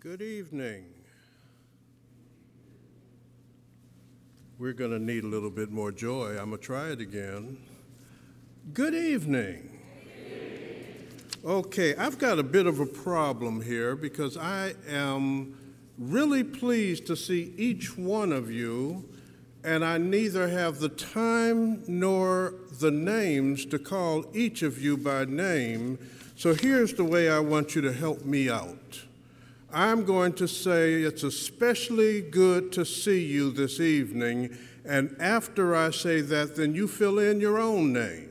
Good evening. We're going to need a little bit more joy. I'm going to try it again. Good evening. Okay, I've got a bit of a problem here because I am really pleased to see each one of you, and I neither have the time nor the names to call each of you by name. So here's the way I want you to help me out. I'm going to say it's especially good to see you this evening, and after I say that, then you fill in your own name.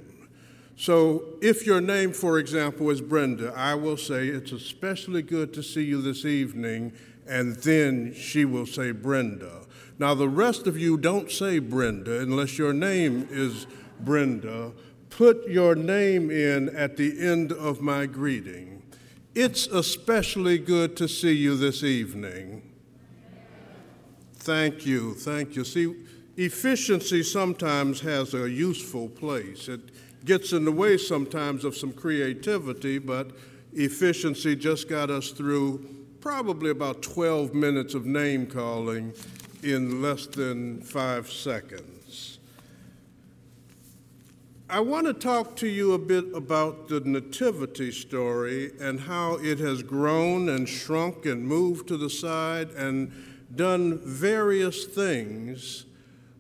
So if your name, for example, is Brenda, I will say it's especially good to see you this evening, and then she will say Brenda. Now, the rest of you don't say Brenda unless your name is Brenda. Put your name in at the end of my greeting. It's especially good to see you this evening. Thank you, thank you. See, efficiency sometimes has a useful place. It gets in the way sometimes of some creativity, but efficiency just got us through probably about 12 minutes of name calling in less than five seconds. I want to talk to you a bit about the Nativity story and how it has grown and shrunk and moved to the side and done various things.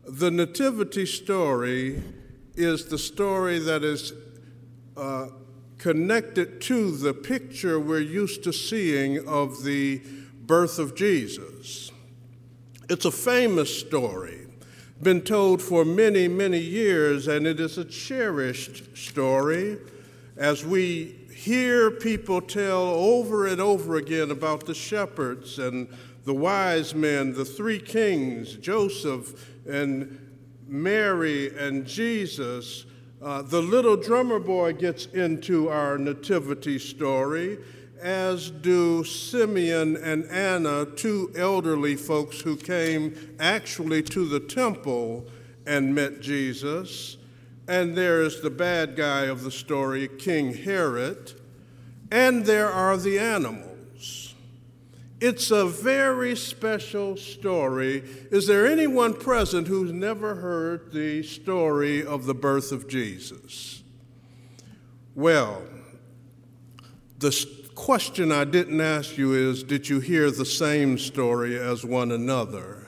The Nativity story is the story that is uh, connected to the picture we're used to seeing of the birth of Jesus. It's a famous story been told for many, many years, and it is a cherished story as we hear people tell over and over again about the shepherds and the wise men, the three kings, Joseph and Mary and Jesus. Uh, the little drummer boy gets into our nativity story, as do Simeon and Anna, two elderly folks who came actually to the temple and met Jesus. And there's the bad guy of the story, King Herod. And there are the animals. It's a very special story. Is there anyone present who's never heard the story of the birth of Jesus? Well, the question I didn't ask you is Did you hear the same story as one another?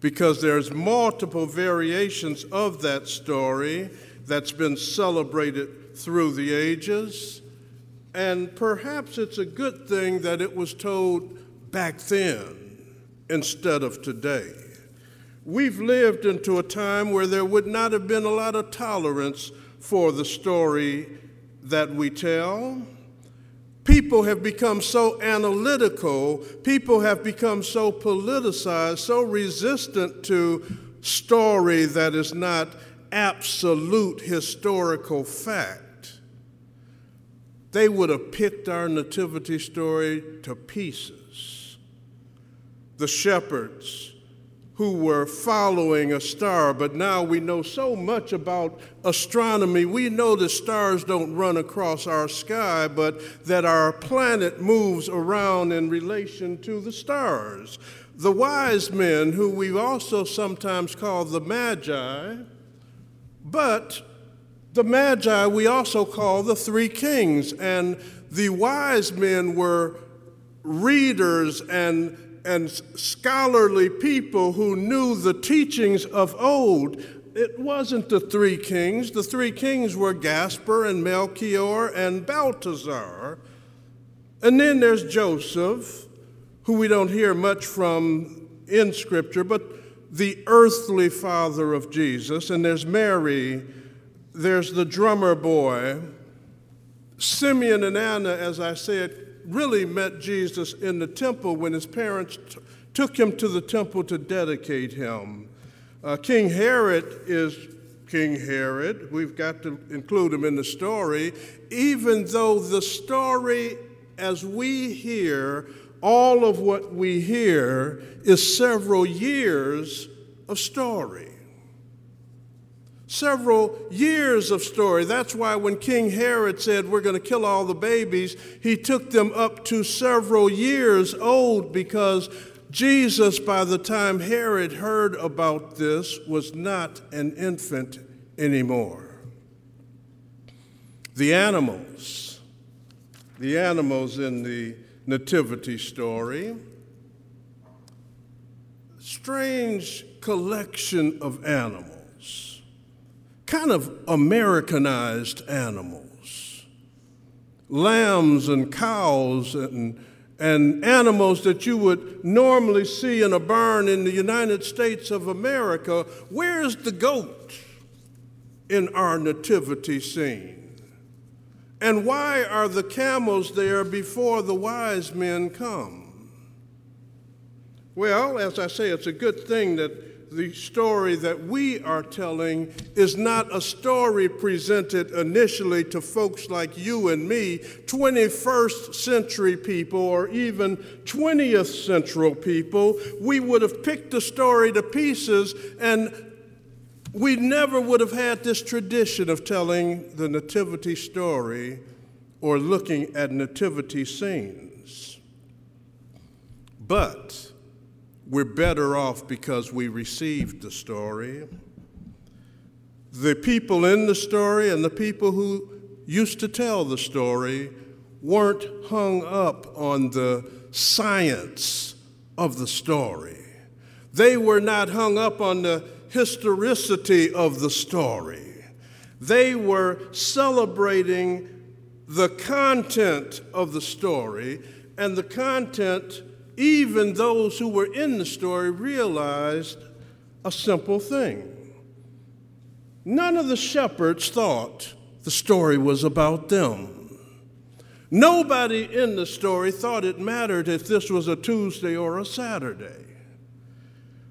Because there's multiple variations of that story that's been celebrated through the ages. And perhaps it's a good thing that it was told back then instead of today. We've lived into a time where there would not have been a lot of tolerance for the story that we tell People have become so analytical, people have become so politicized, so resistant to story that is not absolute historical fact. They would have picked our nativity story to pieces. The shepherds, who were following a star, but now we know so much about astronomy. We know that stars don't run across our sky, but that our planet moves around in relation to the stars. The wise men, who we also sometimes call the Magi, but the Magi we also call the three kings, and the wise men were readers and and scholarly people who knew the teachings of old. It wasn't the three kings. The three kings were Gaspar and Melchior and Balthazar. And then there's Joseph, who we don't hear much from in Scripture, but the earthly father of Jesus. And there's Mary, there's the drummer boy. Simeon and Anna, as I said, really met Jesus in the temple when his parents took him to the temple to dedicate him. Uh, King Herod is King Herod. We've got to include him in the story, even though the story, as we hear, all of what we hear is several years of story. Several years of story. That's why when King Herod said, We're going to kill all the babies, he took them up to several years old because Jesus, by the time Herod heard about this, was not an infant anymore. The animals, the animals in the nativity story, strange collection of animals, kind of Americanized animals, lambs and cows and and animals that you would normally see in a barn in the United States of America, where's the goat in our nativity scene? And why are the camels there before the wise men come? Well, as I say, it's a good thing that the story that we are telling is not a story presented initially to folks like you and me, 21st century people or even 20th century people. We would have picked the story to pieces and we never would have had this tradition of telling the nativity story or looking at nativity scenes. But we're better off because we received the story. The people in the story and the people who used to tell the story weren't hung up on the science of the story. They were not hung up on the historicity of the story. They were celebrating the content of the story, and the content even those who were in the story realized a simple thing. None of the shepherds thought the story was about them. Nobody in the story thought it mattered if this was a Tuesday or a Saturday.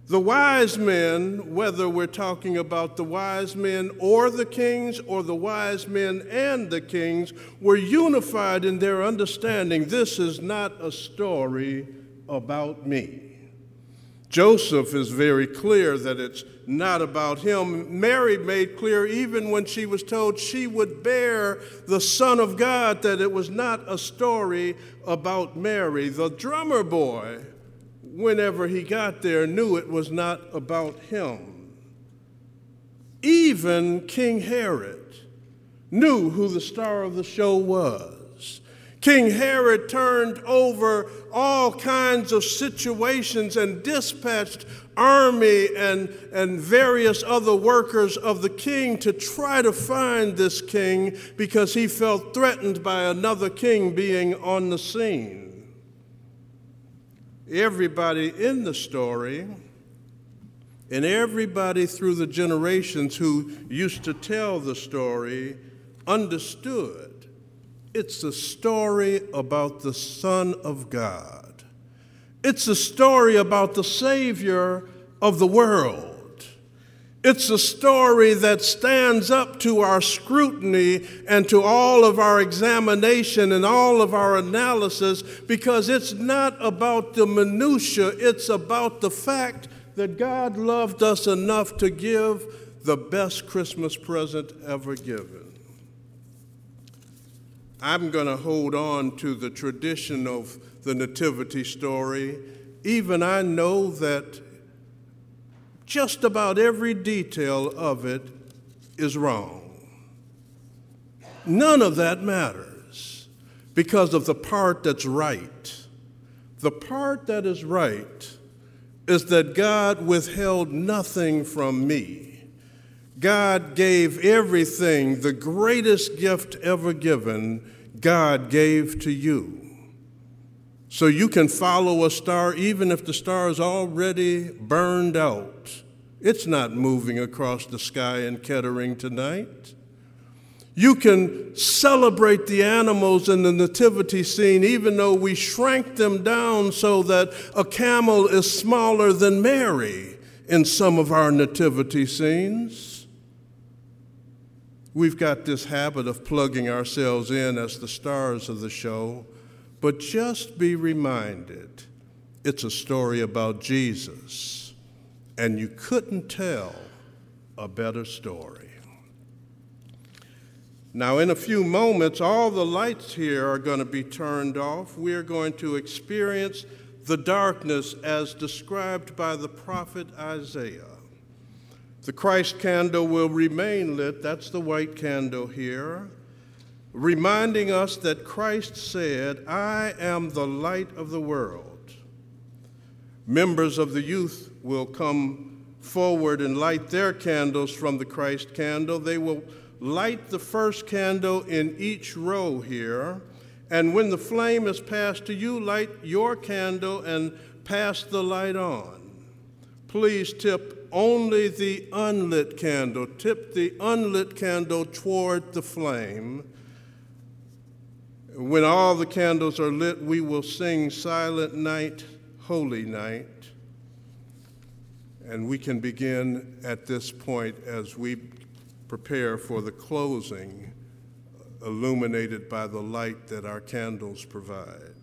The wise men, whether we're talking about the wise men or the kings or the wise men and the kings, were unified in their understanding this is not a story about me. Joseph is very clear that it's not about him. Mary made clear, even when she was told she would bear the Son of God, that it was not a story about Mary. The drummer boy, whenever he got there, knew it was not about him. Even King Herod knew who the star of the show was. King Herod turned over all kinds of situations and dispatched army and, and various other workers of the king to try to find this king because he felt threatened by another king being on the scene. Everybody in the story and everybody through the generations who used to tell the story understood it's a story about the Son of God. It's a story about the Savior of the world. It's a story that stands up to our scrutiny and to all of our examination and all of our analysis because it's not about the minutiae, it's about the fact that God loved us enough to give the best Christmas present ever given. I'm going to hold on to the tradition of the Nativity story. Even I know that just about every detail of it is wrong. None of that matters because of the part that's right. The part that is right is that God withheld nothing from me. God gave everything, the greatest gift ever given, God gave to you. So you can follow a star even if the star is already burned out. It's not moving across the sky in Kettering tonight. You can celebrate the animals in the nativity scene even though we shrank them down so that a camel is smaller than Mary in some of our nativity scenes. We've got this habit of plugging ourselves in as the stars of the show, but just be reminded it's a story about Jesus, and you couldn't tell a better story. Now, in a few moments, all the lights here are going to be turned off. We are going to experience the darkness as described by the prophet Isaiah. The Christ candle will remain lit, that's the white candle here, reminding us that Christ said, I am the light of the world. Members of the youth will come forward and light their candles from the Christ candle. They will light the first candle in each row here. And when the flame is passed to you, light your candle and pass the light on. Please tip only the unlit candle. Tip the unlit candle toward the flame. When all the candles are lit, we will sing Silent Night holy night. And we can begin at this point as we prepare for the closing, illuminated by the light that our candles provide.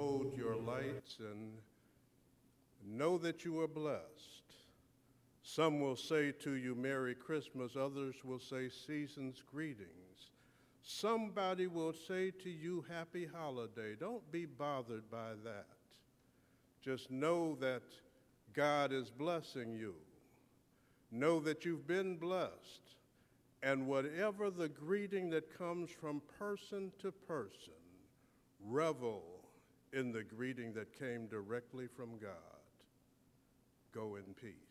Hold your lights and know that you are blessed. Some will say to you, Merry Christmas. Others will say, Season's greetings. Somebody will say to you, Happy Holiday. Don't be bothered by that. Just know that God is blessing you. Know that you've been blessed. And whatever the greeting that comes from person to person, revel in the greeting that came directly from God. Go in peace.